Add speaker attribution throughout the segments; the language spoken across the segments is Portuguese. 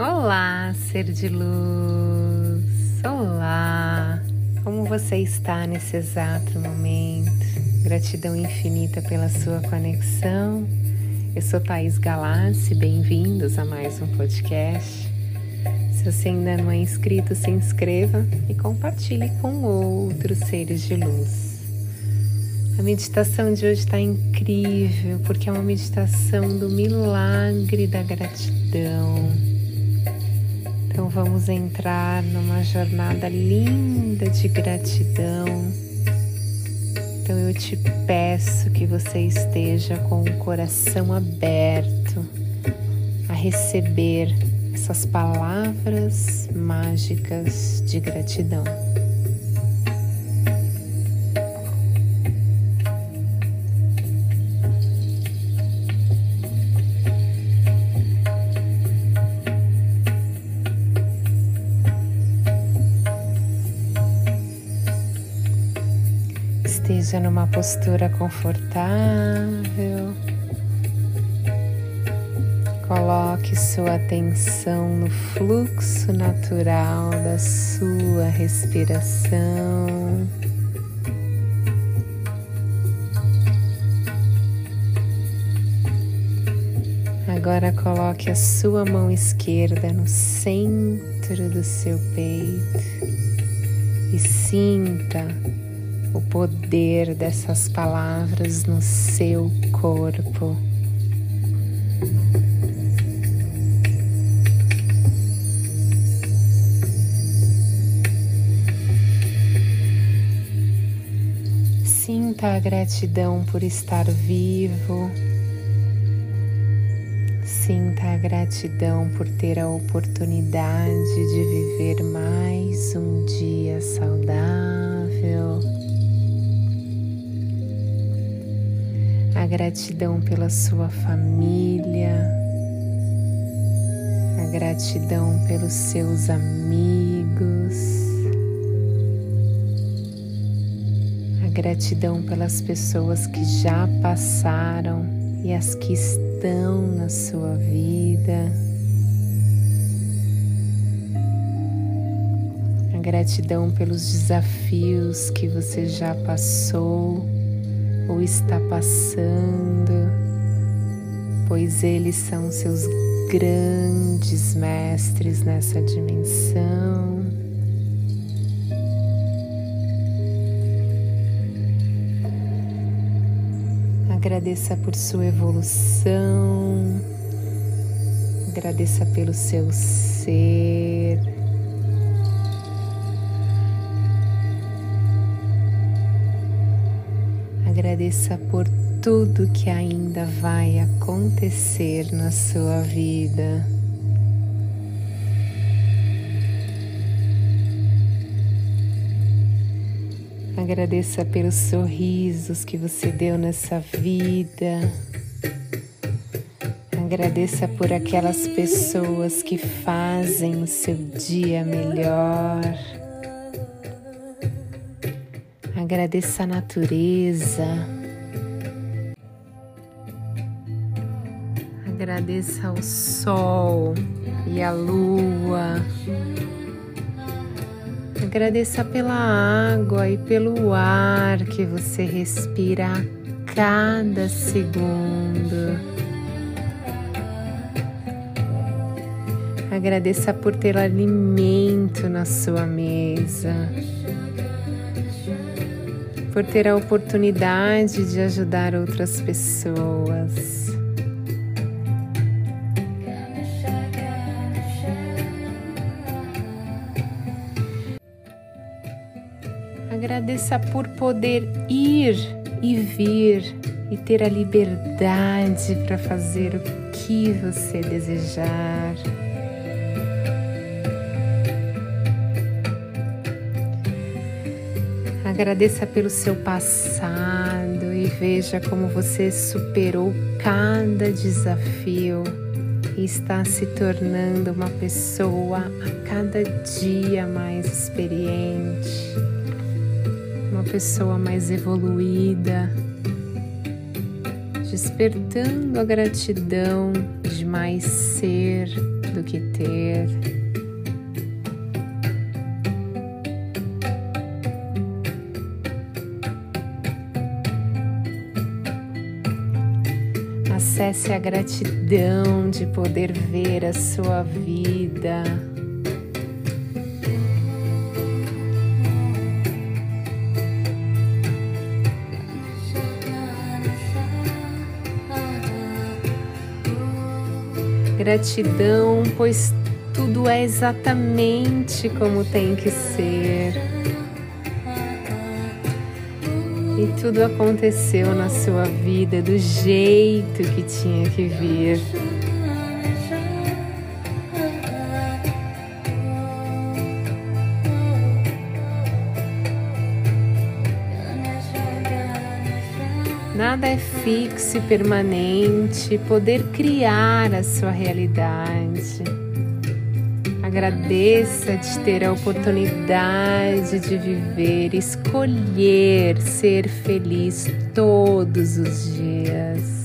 Speaker 1: Olá, ser de luz. Olá. Como você está nesse exato momento? Gratidão infinita pela sua conexão. Eu sou Thaís Galassi, bem-vindos a mais um podcast. Se você ainda não é inscrito, se inscreva e compartilhe com outros seres de luz. A meditação de hoje está incrível porque é uma meditação do milagre da gratidão. Então vamos entrar numa jornada linda de gratidão. Então eu te peço que você esteja com o coração aberto a receber essas palavras mágicas de gratidão. Esteja numa postura confortável. Coloque sua atenção no fluxo natural da sua respiração. Agora coloque a sua mão esquerda no centro do seu peito e sinta o poder dessas palavras no seu corpo. Sinta a gratidão por estar vivo. Sinta a gratidão por ter a oportunidade de viver mais um dia saudável. Gratidão pela sua família, a gratidão pelos seus amigos, a gratidão pelas pessoas que já passaram e as que estão na sua vida. A gratidão pelos desafios que você já passou ou está passando, pois eles são seus grandes mestres nessa dimensão. Agradeça por sua evolução, agradeça pelo seu ser. Agradeça por tudo que ainda vai acontecer na sua vida. Agradeça pelos sorrisos que você deu nessa vida. Agradeça por aquelas pessoas que fazem o seu dia melhor. Agradeça a natureza. Agradeça ao sol e a lua. Agradeça pela água e pelo ar que você respira a cada segundo. Agradeça por ter alimento na sua mesa por ter a oportunidade de ajudar outras pessoas. Agradeça por poder ir e vir e ter a liberdade para fazer o que você desejar. Agradeça pelo seu passado e veja como você superou cada desafio e está se tornando uma pessoa a cada dia mais experiente, uma pessoa mais evoluída, despertando a gratidão de mais ser do que ter. Acesse a gratidão de poder ver a sua vida. Gratidão, pois tudo é exatamente como tem que ser. E tudo aconteceu na sua vida do jeito que tinha que vir. Nada é fixo e permanente, poder criar a sua realidade. Agradeça de ter a oportunidade de viver, escolher ser feliz todos os dias.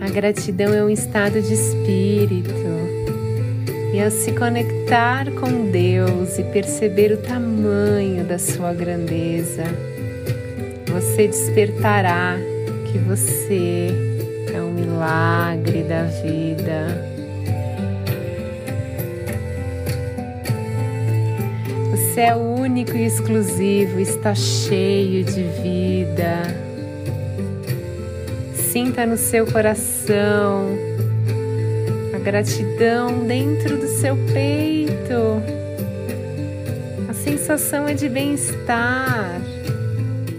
Speaker 1: A gratidão é um estado de espírito. E ao se conectar com Deus e perceber o tamanho da sua grandeza, você despertará que você milagre da vida. Você é único e exclusivo, está cheio de vida. Sinta no seu coração a gratidão dentro do seu peito. A sensação é de bem-estar,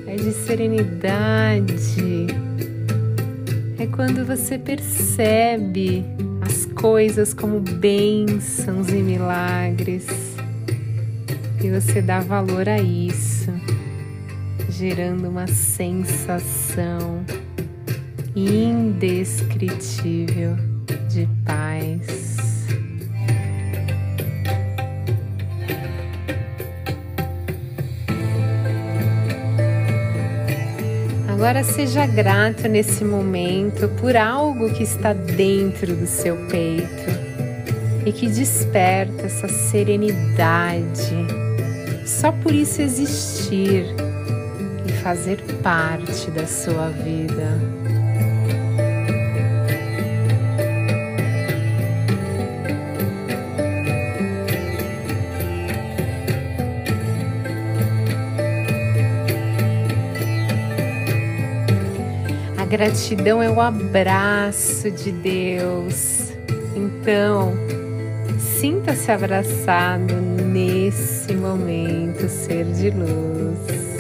Speaker 1: é de serenidade é quando você percebe as coisas como bênçãos e milagres e você dá valor a isso, gerando uma sensação indescritível de paz. Agora seja grato nesse momento por algo que está dentro do seu peito e que desperta essa serenidade. Só por isso existir e fazer parte da sua vida. Gratidão é o abraço de Deus. Então, sinta-se abraçado nesse momento, ser de luz.